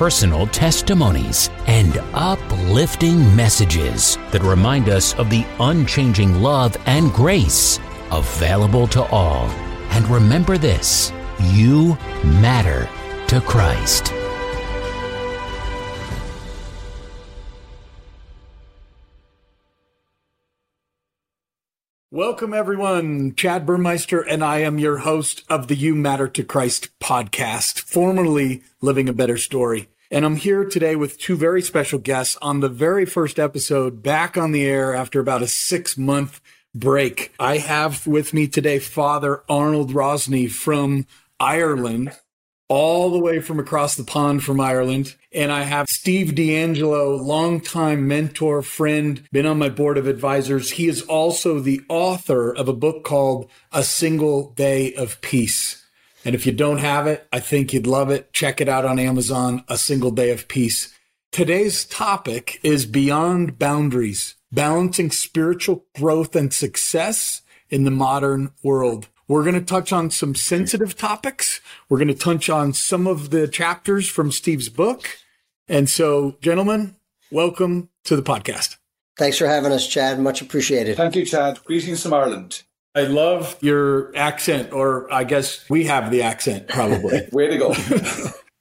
personal testimonies, and uplifting messages that remind us of the unchanging love and grace available to all. And remember this you matter to Christ. Welcome, everyone. Chad Burmeister, and I am your host of the You Matter to Christ podcast, formerly Living a Better Story. And I'm here today with two very special guests on the very first episode, back on the air after about a six month break. I have with me today Father Arnold Rosney from Ireland all the way from across the pond from Ireland. And I have Steve D'Angelo, longtime mentor, friend, been on my board of advisors. He is also the author of a book called A Single Day of Peace. And if you don't have it, I think you'd love it. Check it out on Amazon, A Single Day of Peace. Today's topic is Beyond Boundaries, balancing spiritual growth and success in the modern world. We're going to touch on some sensitive topics. We're going to touch on some of the chapters from Steve's book. And so, gentlemen, welcome to the podcast. Thanks for having us, Chad. Much appreciated. Thank you, Chad. Greetings from Ireland. I love your accent, or I guess we have the accent probably. Way to go.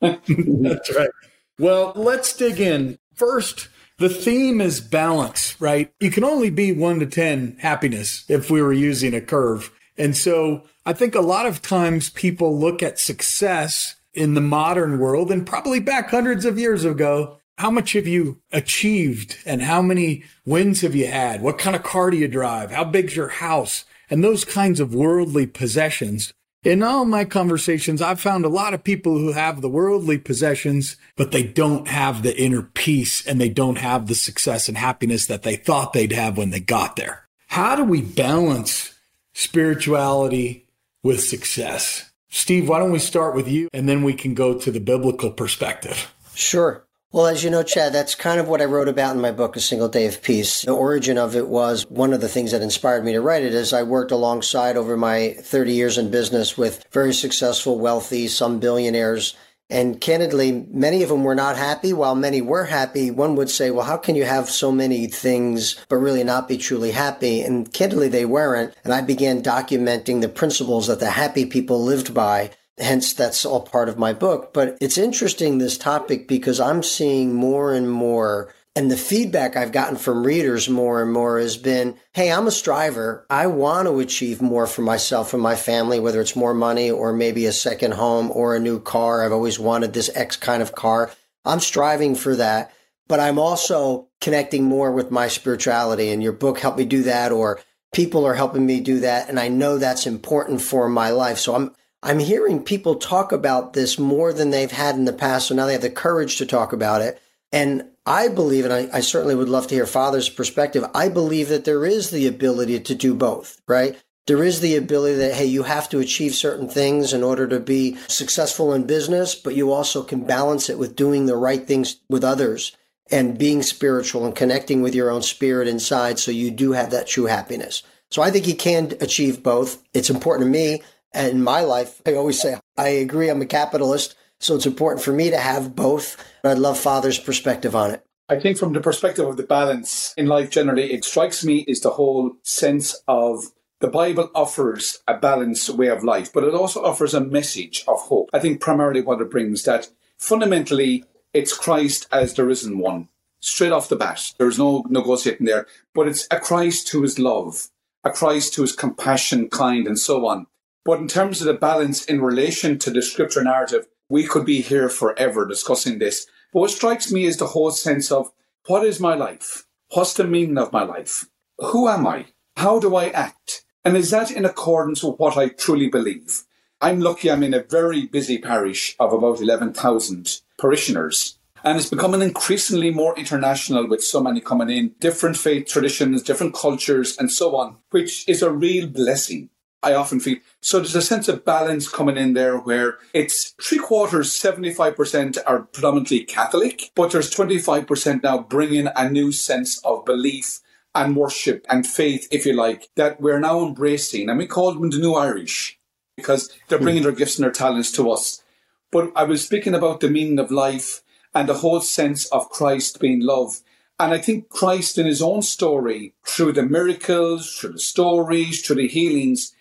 That's right. Well, let's dig in. First, the theme is balance, right? You can only be one to 10 happiness if we were using a curve. And so I think a lot of times people look at success in the modern world and probably back hundreds of years ago. How much have you achieved and how many wins have you had? What kind of car do you drive? How big's your house? And those kinds of worldly possessions. In all my conversations, I've found a lot of people who have the worldly possessions, but they don't have the inner peace and they don't have the success and happiness that they thought they'd have when they got there. How do we balance spirituality with success. Steve, why don't we start with you and then we can go to the biblical perspective? Sure. Well, as you know, Chad, that's kind of what I wrote about in my book, A Single Day of Peace. The origin of it was one of the things that inspired me to write it is I worked alongside over my 30 years in business with very successful, wealthy, some billionaires and candidly, many of them were not happy. While many were happy, one would say, well, how can you have so many things, but really not be truly happy? And candidly, they weren't. And I began documenting the principles that the happy people lived by. Hence, that's all part of my book. But it's interesting, this topic, because I'm seeing more and more and the feedback I've gotten from readers more and more has been, Hey, I'm a striver. I want to achieve more for myself and my family, whether it's more money or maybe a second home or a new car. I've always wanted this X kind of car. I'm striving for that, but I'm also connecting more with my spirituality and your book helped me do that or people are helping me do that. And I know that's important for my life. So I'm, I'm hearing people talk about this more than they've had in the past. So now they have the courage to talk about it. And I believe, and I, I, certainly would love to hear Father's perspective, I believe that there is the ability to do both, right? There is the ability that, hey, you have to achieve certain things in order to be successful in business, but you also can balance it with doing the right things with others and being spiritual and connecting with your own spirit inside so you do have that true happiness. So I think you can achieve both. It's important to me and in my life. I always say, I agree, I'm a capitalist. So it's important for me to have both. I'd love Father's perspective on it. I think from the perspective of the balance in life generally, it strikes me is the whole sense of the Bible offers a balanced way of life, but it also offers a message of hope. I think primarily what it brings that fundamentally it's Christ as the risen one. straight off the bat. There's no negotiating there. But it's a Christ who is love, a Christ who is compassion, kind, and so on. But in terms of the balance in relation to the scripture narrative, we could be here forever discussing this. But what strikes me is the whole sense of what is my life? What's the meaning of my life? Who am I? How do I act? And is that in accordance with what I truly believe? I'm lucky I'm in a very busy parish of about 11,000 parishioners. And it's becoming increasingly more international with so many coming in, different faith traditions, different cultures, and so on, which is a real blessing. I often feel. So there's a sense of balance coming in there where it's three quarters, 75% are predominantly Catholic, but there's 25% now bringing a new sense of belief and worship and faith, if you like, that we're now embracing. And we call them the new Irish because they're hmm. bringing their gifts and their talents to us. But I was speaking about the meaning of life and the whole sense of Christ being love. And I think Christ in his own story, through the miracles, through the stories, through the healings,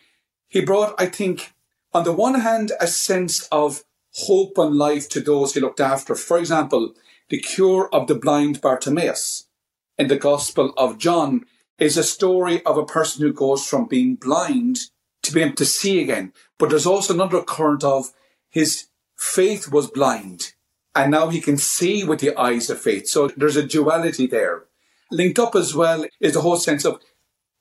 he brought, I think, on the one hand, a sense of hope and life to those he looked after. For example, the cure of the blind Bartimaeus in the Gospel of John is a story of a person who goes from being blind to being able to see again. But there's also another current of his faith was blind and now he can see with the eyes of faith. So there's a duality there. Linked up as well is the whole sense of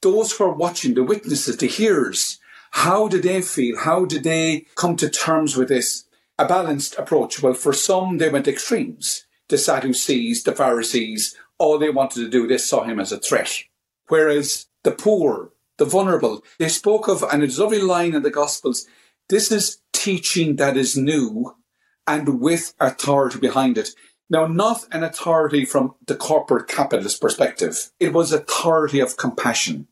those who are watching, the witnesses, the hearers, how do they feel? How do they come to terms with this? A balanced approach. Well, for some, they went extremes. The Sadducees, the Pharisees, all they wanted to do, they saw him as a threat. Whereas the poor, the vulnerable, they spoke of, and it's lovely line in the Gospels, this is teaching that is new and with authority behind it. Now, not an authority from the corporate capitalist perspective. It was authority of compassion,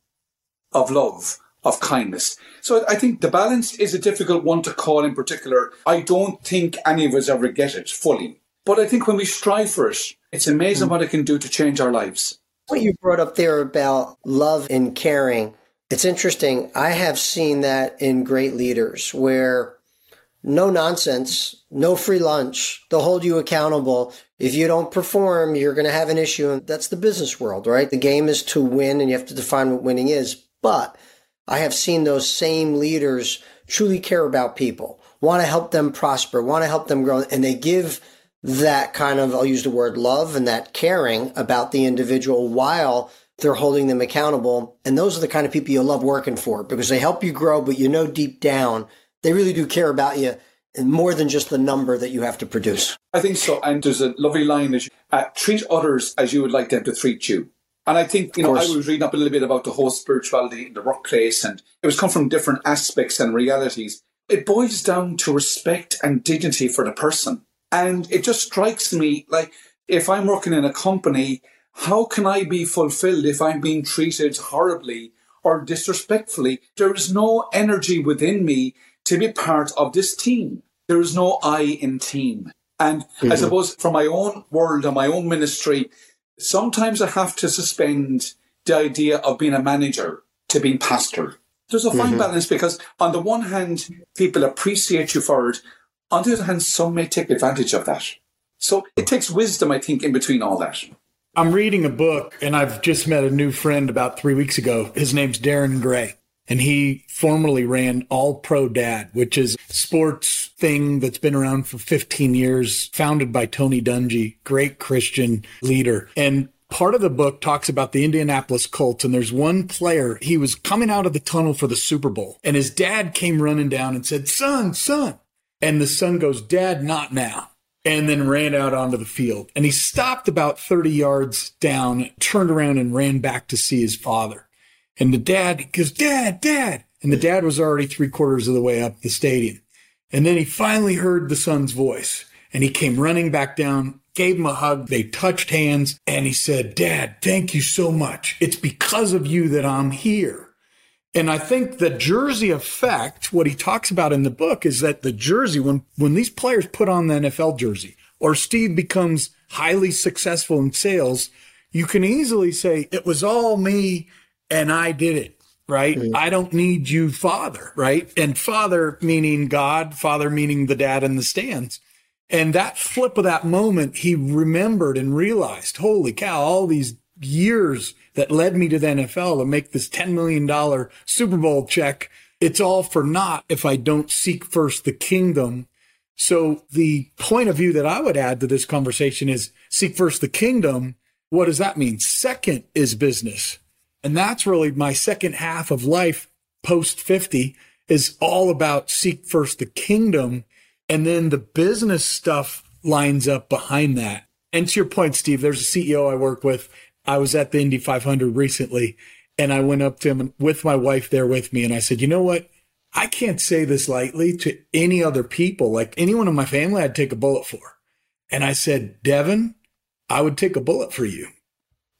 of love, of kindness. So I think the balance is a difficult one to call in particular. I don't think any of us ever get it fully. But I think when we strive for it, it's amazing mm. what it can do to change our lives. What you brought up there about love and caring, it's interesting. I have seen that in great leaders where no nonsense, no free lunch. They'll hold you accountable. If you don't perform, you're going to have an issue. And that's the business world, right? The game is to win and you have to define what winning is. But I have seen those same leaders truly care about people, want to help them prosper, want to help them grow, and they give that kind of, I'll use the word love and that caring about the individual while they're holding them accountable. And those are the kind of people you love working for because they help you grow, but you know deep down they really do care about you more than just the number that you have to produce. I think so. And there's a lovely line as uh, treat others as you would like them to treat you. And I think, you know, I was reading up a little bit about the whole spirituality in the workplace, and it was come from different aspects and realities. It boils down to respect and dignity for the person. And it just strikes me like if I'm working in a company, how can I be fulfilled if I'm being treated horribly or disrespectfully? There is no energy within me to be part of this team. There is no I in team. And mm-hmm. I suppose from my own world and my own ministry, sometimes I have to suspend the idea of being a manager to being pastor. There's a fine mm-hmm. balance because on the one hand, people appreciate you for it. On the other hand, some may take advantage of that. So it takes wisdom, I think, in between all that. I'm reading a book and I've just met a new friend about three weeks ago. His name's Darren Gray and he formerly ran All Pro Dad, which is sports thing that's been around for 15 years, founded by Tony Dungy, great Christian leader. And part of the book talks about the Indianapolis Colts, and there's one player, he was coming out of the tunnel for the Super Bowl, and his dad came running down and said, Son, son. And the son goes, Dad, not now. And then ran out onto the field. And he stopped about 30 yards down, turned around, and ran back to see his father. And the dad goes, Dad, Dad. And the dad was already three quarters of the way up the stadium. And then he finally heard the son's voice and he came running back down, gave him a hug. They touched hands and he said, Dad, thank you so much. It's because of you that I'm here. And I think the jersey effect, what he talks about in the book is that the jersey, when, when these players put on the NFL jersey or Steve becomes highly successful in sales, you can easily say it was all me and I did it, right? Mm-hmm. I don't need you, Father, right? And Father meaning God, Father meaning the dad in the stands. And that flip of that moment, he remembered and realized, holy cow, all these years that led me to the NFL to make this $10 million Super Bowl check. It's all for naught if I don't seek first the kingdom. So the point of view that I would add to this conversation is seek first the kingdom. What does that mean? Second is business. And that's really my second half of life post 50 is all about seek first the kingdom. And then the business stuff lines up behind that. And to your point, Steve, there's a CEO I work with. I was at the Indy 500 recently and I went up to him with my wife there with me. And I said, you know what? I can't say this lightly to any other people, like anyone in my family, I'd take a bullet for. And I said, Devin, I would take a bullet for you.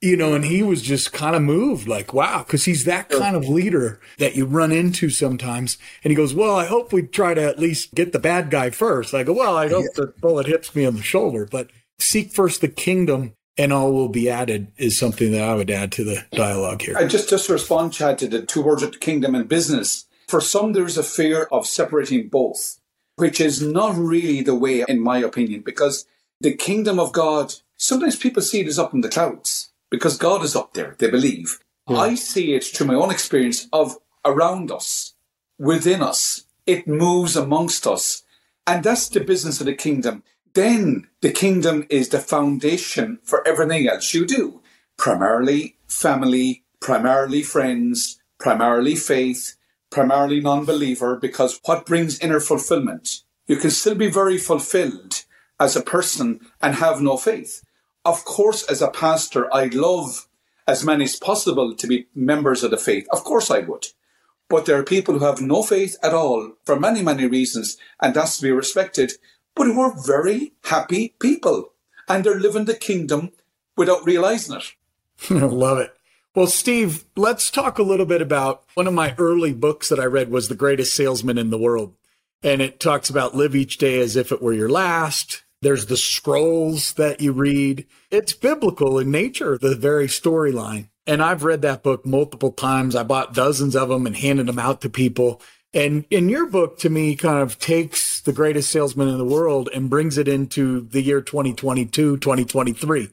You know, and he was just kind of moved, like, wow, because he's that kind of leader that you run into sometimes. And he goes, Well, I hope we try to at least get the bad guy first. I go, Well, I hope the bullet hits me on the shoulder, but seek first the kingdom and all will be added is something that I would add to the dialogue here. I just just to respond, Chad, to the two words of kingdom and business. For some, there's a fear of separating both, which is not really the way, in my opinion, because the kingdom of God, sometimes people see it as up in the clouds because God is up there, they believe. Yeah. I see it through my own experience of around us, within us. It moves amongst us. And that's the business of the kingdom. Then the kingdom is the foundation for everything else you do. Primarily family, primarily friends, primarily faith, primarily non-believer, because what brings inner fulfillment? You can still be very fulfilled as a person and have no faith. Of course, as a pastor, I'd love as many as possible to be members of the faith. Of course I would. But there are people who have no faith at all for many, many reasons, and that's to be respected, but who are very happy people. And they're living the kingdom without realizing it. I love it. Well, Steve, let's talk a little bit about one of my early books that I read was The Greatest Salesman in the World. And it talks about live each day as if it were your last. There's the scrolls that you read. It's biblical in nature, the very storyline. And I've read that book multiple times. I bought dozens of them and handed them out to people. And in your book, to me, kind of takes the greatest salesman in the world and brings it into the year 2022, 2023,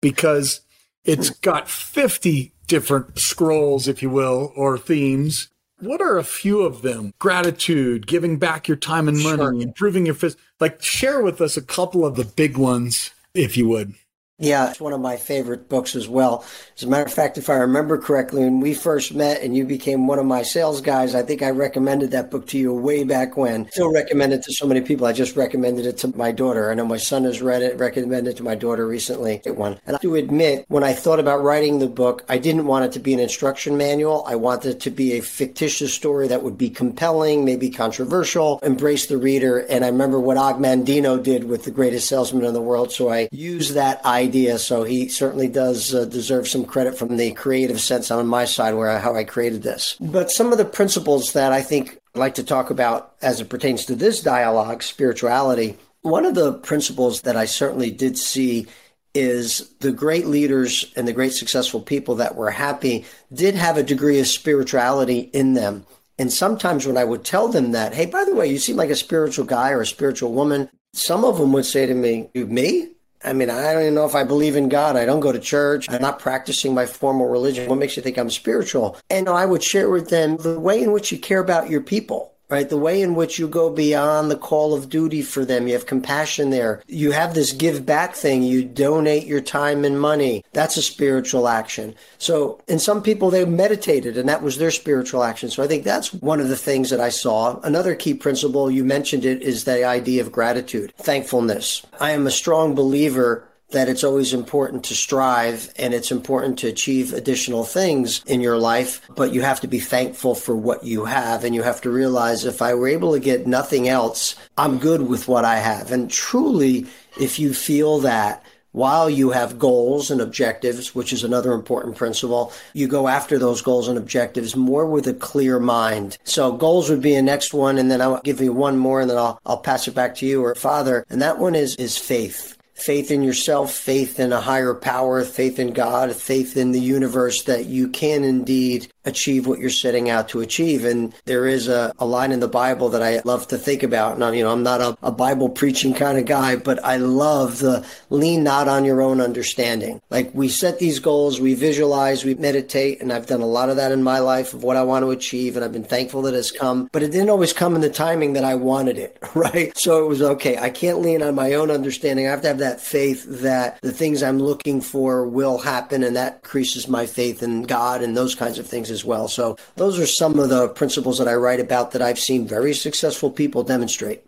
because it's got 50 different scrolls, if you will, or themes. What are a few of them? Gratitude, giving back your time and money, sure. improving your phys. Like, share with us a couple of the big ones, if you would. Yeah, it's one of my favorite books as well. As a matter of fact, if I remember correctly, when we first met and you became one of my sales guys, I think I recommended that book to you way back when. Still recommend it to so many people. I just recommended it to my daughter. I know my son has read it, recommended it to my daughter recently. And I to admit, when I thought about writing the book, I didn't want it to be an instruction manual. I wanted it to be a fictitious story that would be compelling, maybe controversial, embrace the reader. And I remember what Og Mandino did with The Greatest Salesman in the World. So I used that idea idea. So he certainly does uh, deserve some credit from the creative sense on my side where I, how I created this. But some of the principles that I think I'd like to talk about as it pertains to this dialogue, spirituality, one of the principles that I certainly did see is the great leaders and the great successful people that were happy did have a degree of spirituality in them. And sometimes when I would tell them that, hey, by the way, you seem like a spiritual guy or a spiritual woman, some of them would say to me, me? I mean, I don't even know if I believe in God. I don't go to church. I'm not practicing my formal religion. What makes you think I'm spiritual? And I would share with them the way in which you care about your people right? The way in which you go beyond the call of duty for them. You have compassion there. You have this give back thing. You donate your time and money. That's a spiritual action. So, and some people, they meditated and that was their spiritual action. So I think that's one of the things that I saw. Another key principle, you mentioned it, is the idea of gratitude, thankfulness. I am a strong believer that it's always important to strive and it's important to achieve additional things in your life, but you have to be thankful for what you have. And you have to realize if I were able to get nothing else, I'm good with what I have. And truly, if you feel that, while you have goals and objectives, which is another important principle, you go after those goals and objectives more with a clear mind. So goals would be a next one, and then I'll give you one more, and then I'll I'll pass it back to you or Father. And that one is is faith faith in yourself, faith in a higher power, faith in God, faith in the universe that you can indeed achieve what you're setting out to achieve. And there is a, a line in the Bible that I love to think about. And I'm, you know, I'm not a, a Bible preaching kind of guy, but I love the lean not on your own understanding. Like we set these goals, we visualize, we meditate, and I've done a lot of that in my life of what I want to achieve. And I've been thankful that it's come, but it didn't always come in the timing that I wanted it, right? So it was okay. I can't lean on my own understanding. I have to have that faith that the things I'm looking for will happen. And that increases my faith in God and those kinds of things as well. So those are some of the principles that I write about that I've seen very successful people demonstrate.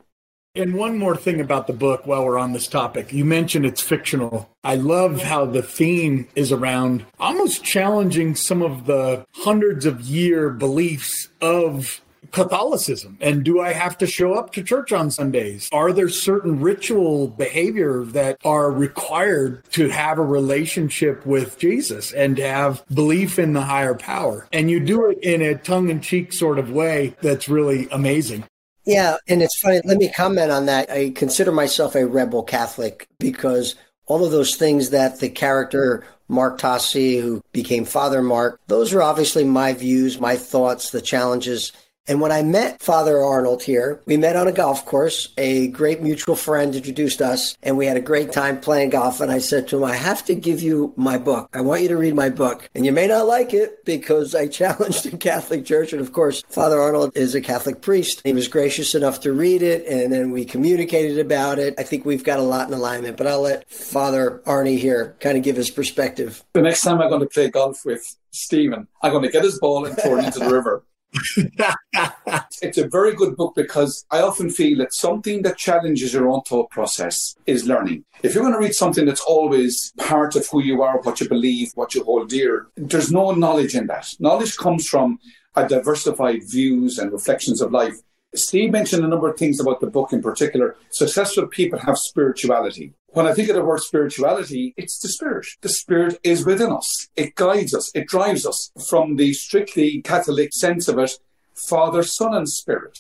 And one more thing about the book while we're on this topic. You mentioned it's fictional. I love how the theme is around almost challenging some of the hundreds of year beliefs of Catholicism? And do I have to show up to church on Sundays? Are there certain ritual behavior that are required to have a relationship with Jesus and to have belief in the higher power? And you do it in a tongue in cheek sort of way that's really amazing. Yeah, and it's funny. Let me comment on that. I consider myself a rebel Catholic because all of those things that the character Mark Tossi, who became Father Mark, those are obviously my views, my thoughts, the challenges and when I met Father Arnold here, we met on a golf course. A great mutual friend introduced us, and we had a great time playing golf. And I said to him, I have to give you my book. I want you to read my book. And you may not like it because I challenged the Catholic Church. And of course, Father Arnold is a Catholic priest. He was gracious enough to read it, and then we communicated about it. I think we've got a lot in alignment, but I'll let Father Arnie here kind of give his perspective. The next time I'm going to play golf with Stephen, I'm going to get his ball and throw it into the river. it's a very good book because I often feel that something that challenges your own thought process is learning. If you're going to read something that's always part of who you are, what you believe, what you hold dear, there's no knowledge in that. Knowledge comes from a diversified views and reflections of life. Steve mentioned a number of things about the book in particular. Successful people have spirituality. When I think of the word spirituality, it's the spirit. The spirit is within us. It guides us. It drives us from the strictly Catholic sense of it. Father, Son, and Spirit.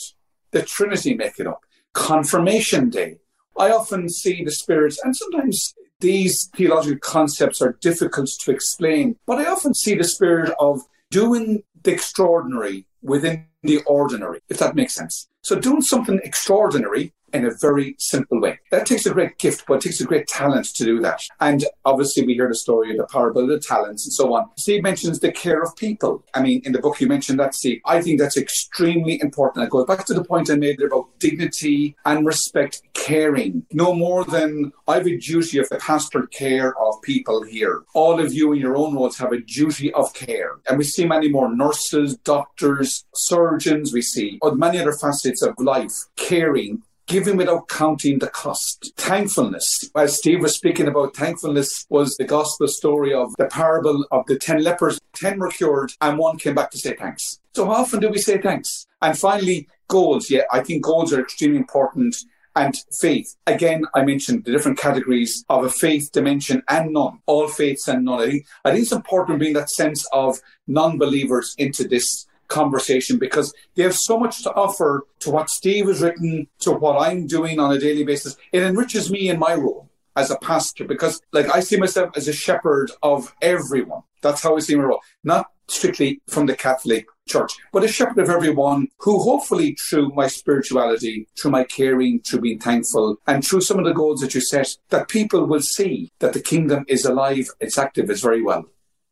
The Trinity make it up. Confirmation Day. I often see the spirit, and sometimes these theological concepts are difficult to explain, but I often see the spirit of doing the extraordinary within the ordinary, if that makes sense. So doing something extraordinary in a very simple way. That takes a great gift, but it takes a great talent to do that. And obviously, we hear the story of the parable of the talents and so on. Steve mentions the care of people. I mean, in the book, you mentioned that, Steve. I think that's extremely important. It goes back to the point I made about dignity and respect, caring. No more than I have a duty of the pastoral care of people here. All of you in your own roles have a duty of care. And we see many more nurses, doctors, surgeons, we see many other facets of life, caring giving without counting the cost. Thankfulness. As Steve was speaking about, thankfulness was the gospel story of the parable of the 10 lepers. 10 were cured and one came back to say thanks. So how often do we say thanks? And finally, goals. Yeah, I think goals are extremely important. And faith. Again, I mentioned the different categories of a faith dimension and none. All faiths and none. I think, I think it's important to bring that sense of non-believers into this conversation because they have so much to offer to what Steve has written, to what I'm doing on a daily basis. It enriches me in my role as a pastor because, like, I see myself as a shepherd of everyone. That's how I see my role, not strictly from the Catholic Church, but a shepherd of everyone who hopefully through my spirituality, through my caring, through being thankful, and through some of the goals that you set, that people will see that the kingdom is alive, it's active, it's very well.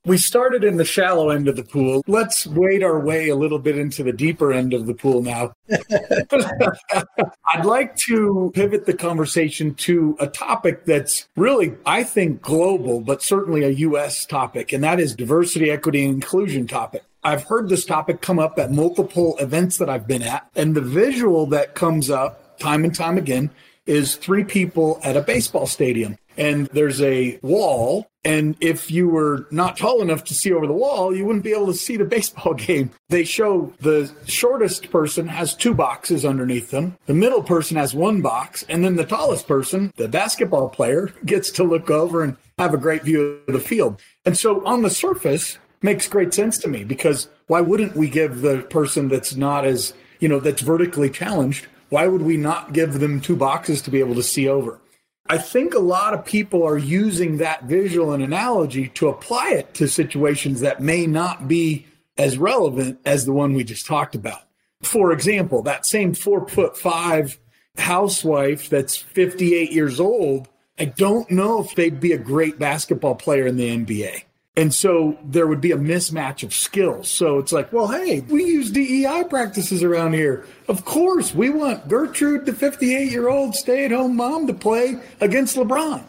We started in the shallow end of the pool. Let's wade our way a little bit into the deeper end of the pool now. I'd like to pivot the conversation to a topic that's really, I think, global, but certainly a U.S. topic, and that is diversity, equity, and inclusion topic. I've heard this topic come up at multiple events that I've been at, and the visual that comes up time and time again is three people at a baseball stadium and there's a wall. And if you were not tall enough to see over the wall, you wouldn't be able to see the baseball game. They show the shortest person has two boxes underneath them, the middle person has one box, and then the tallest person, the basketball player, gets to look over and have a great view of the field. And so on the surface, makes great sense to me because why wouldn't we give the person that's not as, you know, that's vertically challenged, why would we not give them two boxes to be able to see over? I think a lot of people are using that visual and analogy to apply it to situations that may not be as relevant as the one we just talked about. For example, that same four foot five housewife that's 58 years old, I don't know if they'd be a great basketball player in the NBA. And so there would be a mismatch of skills. So it's like, well, hey, we use DEI practices around here. Of course, we want Gertrude, the 58 year old stay at home mom, to play against LeBron.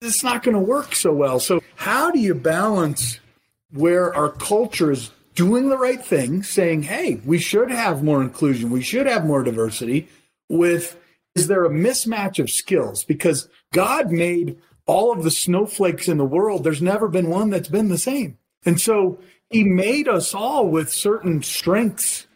It's not going to work so well. So, how do you balance where our culture is doing the right thing, saying, hey, we should have more inclusion, we should have more diversity, with is there a mismatch of skills? Because God made all of the snowflakes in the world, there's never been one that's been the same. And so he made us all with certain strengths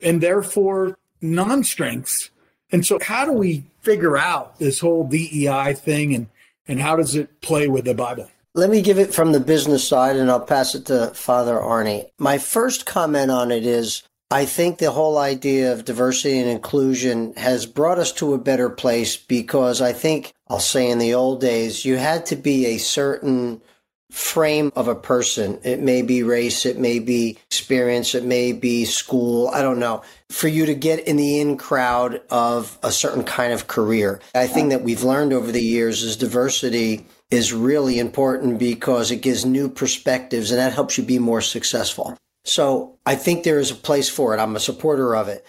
and therefore non strengths. And so, how do we figure out this whole DEI thing and, and how does it play with the Bible? Let me give it from the business side and I'll pass it to Father Arnie. My first comment on it is I think the whole idea of diversity and inclusion has brought us to a better place because I think I'll say in the old days, you had to be a certain frame of a person. It may be race, it may be experience, it may be school, I don't know, for you to get in the in crowd of a certain kind of career. I think that we've learned over the years is diversity is really important because it gives new perspectives and that helps you be more successful. So I think there is a place for it. I'm a supporter of it.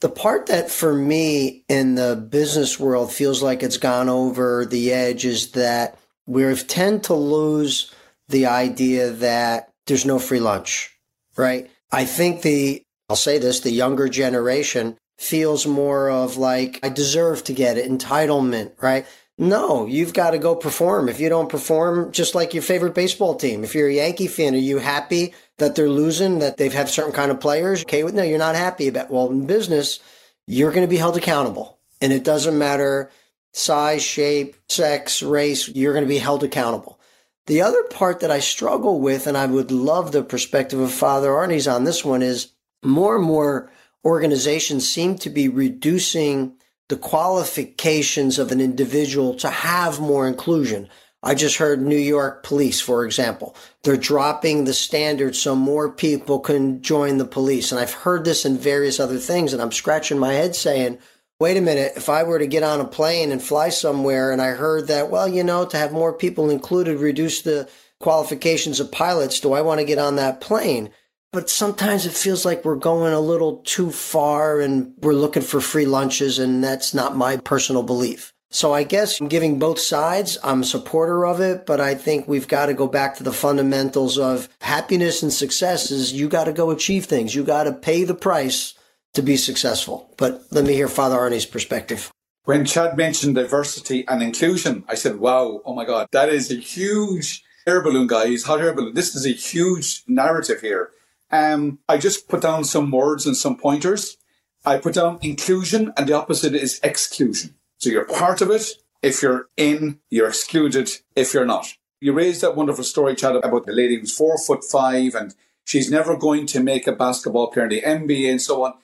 The part that for me in the business world feels like it's gone over the edge is that we tend to lose the idea that there's no free lunch, right? I think the, I'll say this, the younger generation feels more of like, I deserve to get it, entitlement, right? No, you've got to go perform. If you don't perform, just like your favorite baseball team, if you're a Yankee fan, are you happy that they're losing, that they've had certain kind of players? Okay, no, you're not happy about. Well, in business, you're going to be held accountable, and it doesn't matter size, shape, sex, race. You're going to be held accountable. The other part that I struggle with, and I would love the perspective of Father Arnie's on this one, is more and more organizations seem to be reducing the qualifications of an individual to have more inclusion. I just heard New York police, for example. They're dropping the standards so more people can join the police. And I've heard this in various other things, and I'm scratching my head saying, wait a minute, if I were to get on a plane and fly somewhere and I heard that, well, you know, to have more people included, reduce the qualifications of pilots, do I want to get on that plane? but sometimes it feels like we're going a little too far and we're looking for free lunches, and that's not my personal belief. So I guess I'm giving both sides. I'm a supporter of it, but I think we've got to go back to the fundamentals of happiness and success is you got to go achieve things. You got to pay the price to be successful. But let me hear Father Arnie's perspective. When Chad mentioned diversity and inclusion, I said, wow, oh my God, that is a huge air balloon, guys, hot air balloon. This is a huge narrative here. Um, I just put down some words and some pointers. I put down inclusion and the opposite is exclusion. So you're part of it. If you're in, you're excluded if you're not. You raised that wonderful story, Chad, about the lady who's four foot five and she's never going to make a basketball player in the NBA and so on.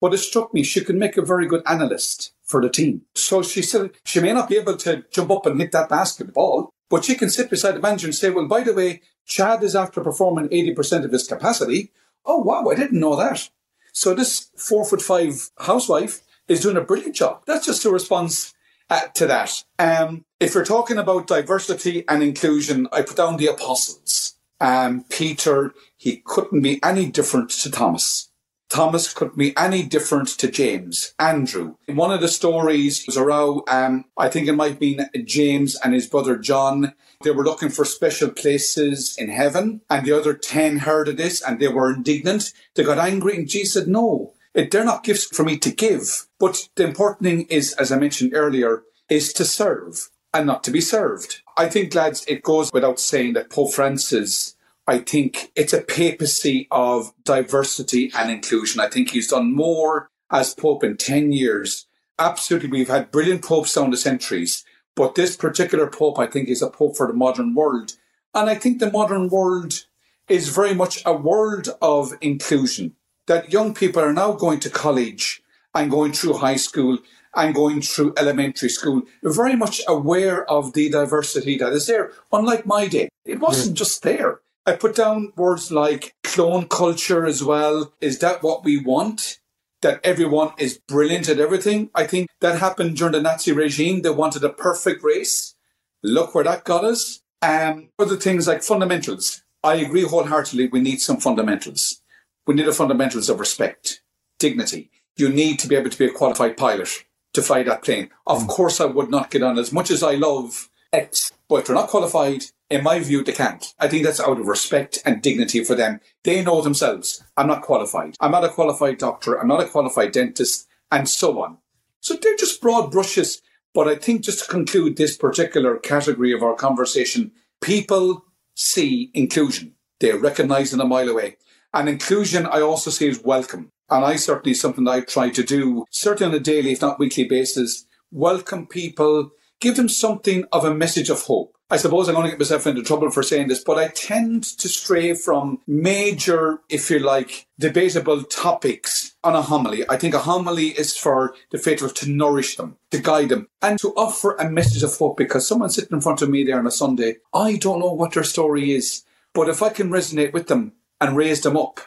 But it struck me she could make a very good analyst for the team. So she said she may not be able to jump up and hit that basketball, but she can sit beside the manager and say, well, by the way, Chad is after performing 80% of his capacity. Oh, wow, I didn't know that. So this four foot five housewife is doing a brilliant job. That's just a response uh, to that. Um, if you're talking about diversity and inclusion, I put down the apostles. Um, Peter, he couldn't be any different to Thomas. Thomas couldn't be any different to James, Andrew. In one of the stories was around, um, I think it might been James and his brother John. They were looking for special places in heaven, and the other 10 heard of this and they were indignant. They got angry, and Jesus said, No, they're not gifts for me to give. But the important thing is, as I mentioned earlier, is to serve and not to be served. I think, lads, it goes without saying that Pope Francis I think it's a papacy of diversity and inclusion. I think he's done more as Pope in 10 years. Absolutely, we've had brilliant popes down the centuries, but this particular Pope, I think, is a Pope for the modern world. And I think the modern world is very much a world of inclusion, that young people are now going to college and going through high school and going through elementary school, very much aware of the diversity that is there. Unlike my day, it wasn't just there. I put down words like clone culture as well. Is that what we want? That everyone is brilliant at everything? I think that happened during the Nazi regime. They wanted a perfect race. Look where that got us. Um, other things like fundamentals. I agree wholeheartedly. We need some fundamentals. We need the fundamentals of respect, dignity. You need to be able to be a qualified pilot to fly that plane. Of mm. course, I would not get on as much as I love X, but if they're not qualified, in my view, they can't. I think that's out of respect and dignity for them. They know themselves. I'm not qualified. I'm not a qualified doctor. I'm not a qualified dentist, and so on. So they're just broad brushes. But I think just to conclude this particular category of our conversation, people see inclusion. They recognize it a mile away. And inclusion, I also see as welcome. And I certainly something that I try to do, certainly on a daily, if not weekly basis, welcome people, give them something of a message of hope. I suppose I'm going to get myself into trouble for saying this, but I tend to stray from major, if you like, debatable topics on a homily. I think a homily is for the faithful to nourish them, to guide them, and to offer a message of hope because someone sitting in front of me there on a Sunday, I don't know what their story is, but if I can resonate with them and raise them up,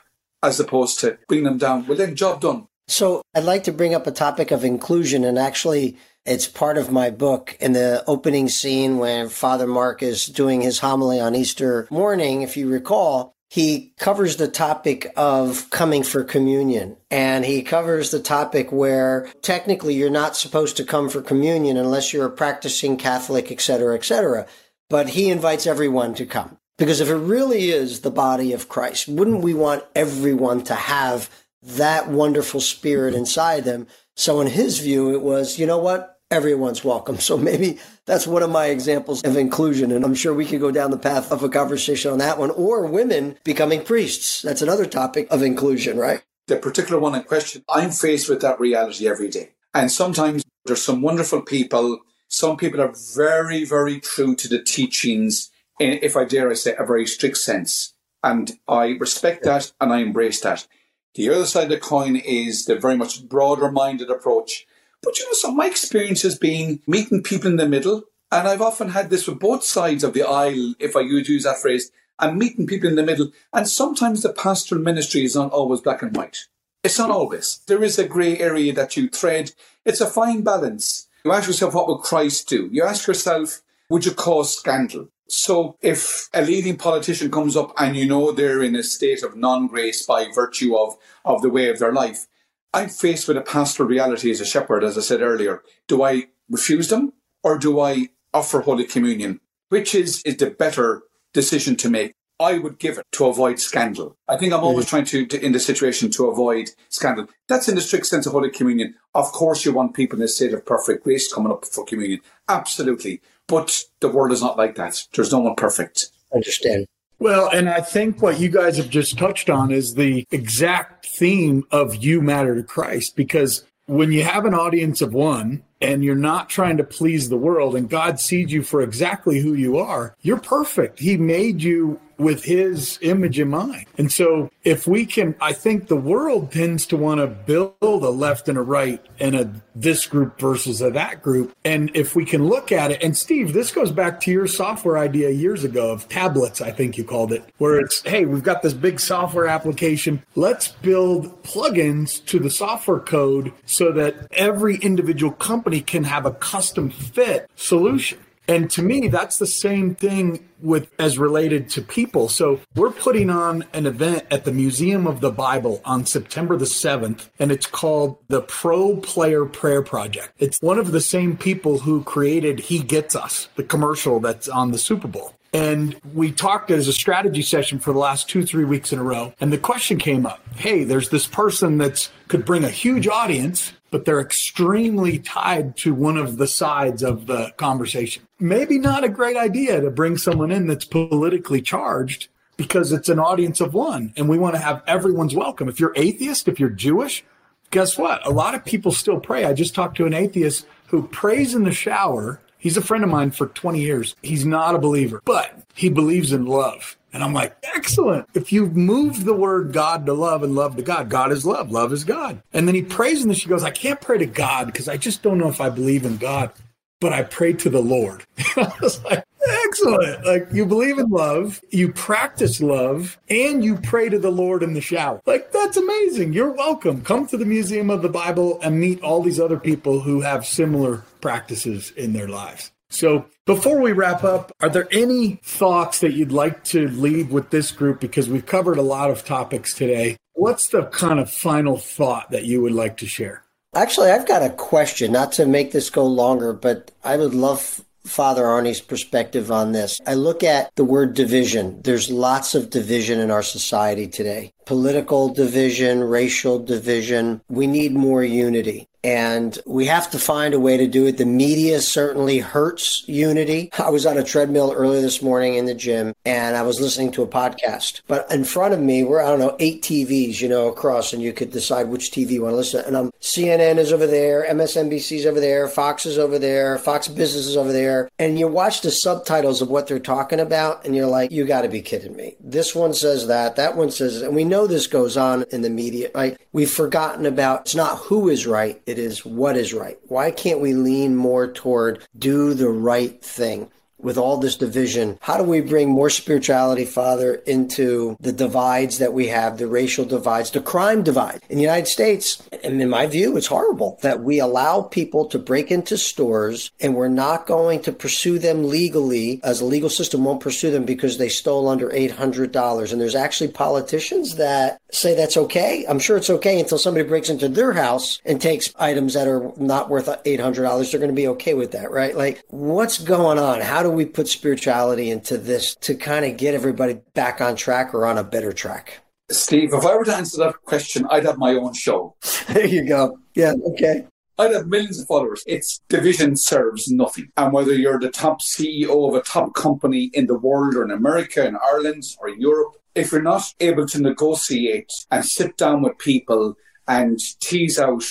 as opposed to bring them down. Well, then, job done. So, I'd like to bring up a topic of inclusion, and actually, it's part of my book. In the opening scene, when Father Mark is doing his homily on Easter morning, if you recall, he covers the topic of coming for communion. And he covers the topic where technically you're not supposed to come for communion unless you're a practicing Catholic, et cetera, et cetera. But he invites everyone to come. Because if it really is the body of Christ, wouldn't we want everyone to have that wonderful spirit inside them? So in his view, it was, you know what? Everyone's welcome. So maybe that's one of my examples of inclusion. And I'm sure we could go down the path of a conversation on that one or women becoming priests. That's another topic of inclusion, right? The particular one in question, I'm faced with that reality every day. And sometimes there's some wonderful people. Some people are very, very true to the teachings in, if I dare I say, a very strict sense. And I respect that and I embrace that. The other side of the coin is the very much broader minded approach. But you know, so my experience has been meeting people in the middle. And I've often had this with both sides of the aisle, if I use that phrase. I'm meeting people in the middle. And sometimes the pastoral ministry is not always black and white. It's not always. There is a grey area that you thread. It's a fine balance. You ask yourself, what would Christ do? You ask yourself, would you cause scandal? So if a leading politician comes up and you know they're in a state of non-grace by virtue of, of the way of their life, I'm faced with a pastoral reality as a shepherd, as I said earlier. Do I refuse them or do I offer Holy Communion? Which is, is the better decision to make? I would give it to avoid scandal. I think I'm always mm-hmm. trying to, to, in this situation, to avoid scandal. That's in the strict sense of Holy Communion. Of course, you want people in a state of perfect grace coming up for communion. Absolutely. But the world is not like that. There's no one perfect. Understand. Well, and I think what you guys have just touched on is the exact theme of You Matter to Christ, because when you have an audience of one and you're not trying to please the world and God sees you for exactly who you are, you're perfect. He made you with his image in mind. And so if we can, I think the world tends to want to build a left and a right and a this group versus a that group. And if we can look at it, and Steve, this goes back to your software idea years ago of tablets, I think you called it, where it's, hey, we've got this big software application. Let's build plugins to the software code so that every individual company can have a custom fit solution. And to me, that's the same thing with as related to people. So we're putting on an event at the Museum of the Bible on September the 7th, and it's called the Pro Player Prayer Project. It's one of the same people who created He Gets Us, the commercial that's on the Super Bowl. And we talked as a strategy session for the last two, three weeks in a row. And the question came up Hey, there's this person that's could bring a huge audience but they're extremely tied to one of the sides of the conversation. Maybe not a great idea to bring someone in that's politically charged because it's an audience of one and we want to have everyone's welcome. If you're atheist, if you're Jewish, guess what? A lot of people still pray. I just talked to an atheist who prays in the shower. He's a friend of mine for 20 years. He's not a believer, but he believes in love. And I'm like, excellent. If you've moved the word God to love and love to God, God is love, love is God. And then he prays and then she goes, I can't pray to God because I just don't know if I believe in God, but I pray to the Lord. I was like, Excellent. Like you believe in love, you practice love, and you pray to the Lord in the shower. Like that's amazing. You're welcome. Come to the Museum of the Bible and meet all these other people who have similar practices in their lives. So before we wrap up, are there any thoughts that you'd like to leave with this group? Because we've covered a lot of topics today. What's the kind of final thought that you would like to share? Actually, I've got a question, not to make this go longer, but I would love Father Arnie's perspective on this. I look at the word division. There's lots of division in our society today political division, racial division. We need more unity and we have to find a way to do it. The media certainly hurts unity. I was on a treadmill earlier this morning in the gym and I was listening to a podcast. But in front of me were, I don't know, eight TVs, you know, across, and you could decide which TV you want to listen to. And um, I'm CNN is over there, MSNBC's over there, Fox is over there, Fox Business is over there. And you watch the subtitles of what they're talking about, and you're like, you got to be kidding me. This one says that, that one says, and we know this goes on in the media, right? We've forgotten about it's not who is right, it is what is right. Why can't we lean more toward do the right thing? With all this division, how do we bring more spirituality, Father, into the divides that we have, the racial divides, the crime divide? In the United States, and in my view, it's horrible that we allow people to break into stores and we're not going to pursue them legally, as the legal system won't pursue them because they stole under $800. And there's actually politicians that say that's okay. I'm sure it's okay until somebody breaks into their house and takes items that are not worth $800. They're going to be okay with that, right? Like, what's going on? How do we put spirituality into this to kind of get everybody back on track or on a better track? Steve, if I were to answer that question, I'd have my own show. There you go. Yeah, okay. I'd have millions of followers. Its division serves nothing. And whether you're the top CEO of a top company in the world or in America, in Ireland, or in Europe, if you're not able to negotiate and sit down with people and tease out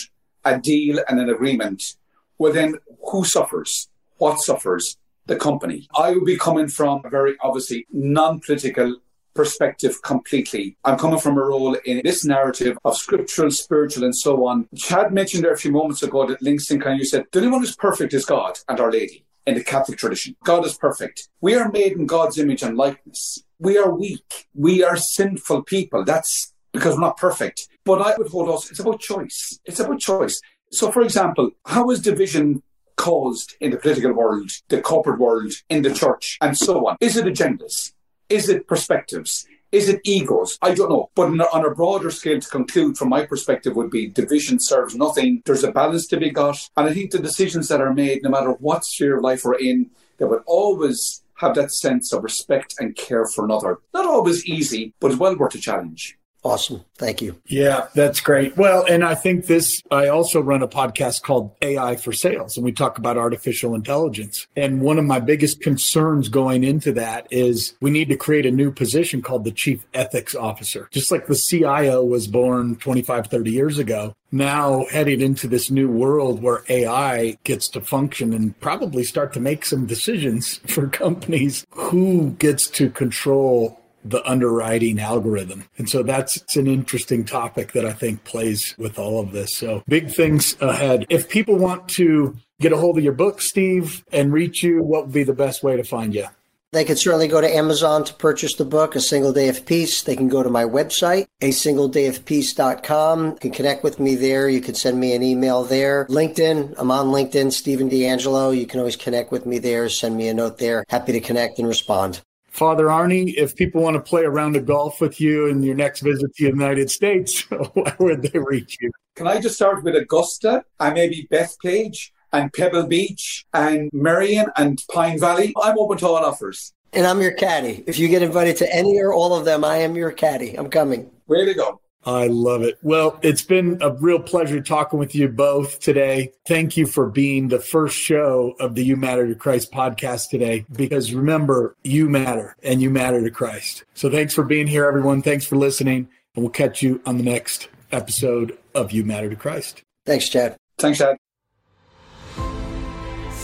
a deal and an agreement, well, then who suffers? What suffers? The company. I will be coming from a very obviously non political perspective completely. I'm coming from a role in this narrative of scriptural, spiritual, and so on. Chad mentioned there a few moments ago that in kind you said, the only one who's perfect is God and Our Lady in the Catholic tradition. God is perfect. We are made in God's image and likeness. We are weak. We are sinful people. That's because we're not perfect. But I would hold us, it's about choice. It's about choice. So, for example, how is division caused in the political world, the corporate world, in the church, and so on? Is it agendas? Is it perspectives? Is it egos? I don't know. But on a broader scale, to conclude from my perspective, would be division serves nothing. There's a balance to be got. And I think the decisions that are made, no matter what sphere of life we're in, that would always have that sense of respect and care for another. Not always easy, but well worth a challenge. Awesome. Thank you. Yeah, that's great. Well, and I think this, I also run a podcast called AI for Sales, and we talk about artificial intelligence. And one of my biggest concerns going into that is we need to create a new position called the Chief Ethics Officer. Just like the CIO was born 25, 30 years ago, now heading into this new world where AI gets to function and probably start to make some decisions for companies who gets to control the underwriting algorithm. And so that's an interesting topic that I think plays with all of this. So big things ahead. If people want to get a hold of your book, Steve, and reach you, what would be the best way to find you? They can certainly go to Amazon to purchase the book, A Single Day of Peace. They can go to my website, a single day singledayofpeace.com. You can connect with me there. You can send me an email there. LinkedIn, I'm on LinkedIn, Stephen D'Angelo. You can always connect with me there. Send me a note there. Happy to connect and respond. Father Arnie, if people want to play a round of golf with you in your next visit to the United States, where would they reach you? Can I just start with Augusta and maybe Bethpage and Pebble Beach and Merion and Pine Valley? I'm open to all offers. And I'm your caddy. If you get invited to any or all of them, I am your caddy. I'm coming. Way to go. I love it. Well, it's been a real pleasure talking with you both today. Thank you for being the first show of the You Matter to Christ podcast today, because remember, you matter and you matter to Christ. So thanks for being here, everyone. Thanks for listening. And we'll catch you on the next episode of You Matter to Christ. Thanks, Chad. Thanks, Chad.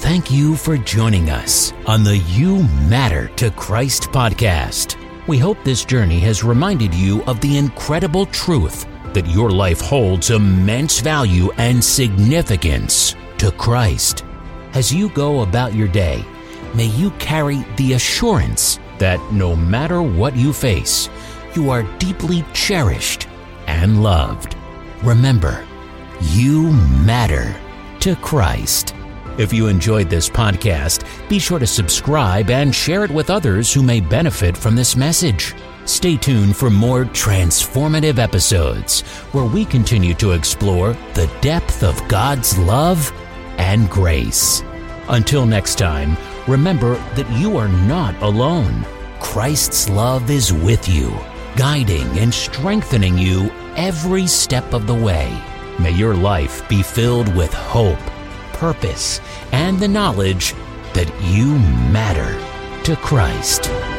Thank you for joining us on the You Matter to Christ podcast. We hope this journey has reminded you of the incredible truth that your life holds immense value and significance to Christ. As you go about your day, may you carry the assurance that no matter what you face, you are deeply cherished and loved. Remember, you matter to Christ. If you enjoyed this podcast, be sure to subscribe and share it with others who may benefit from this message. Stay tuned for more transformative episodes where we continue to explore the depth of God's love and grace. Until next time, remember that you are not alone. Christ's love is with you, guiding and strengthening you every step of the way. May your life be filled with hope, purpose, and the knowledge that you matter to Christ.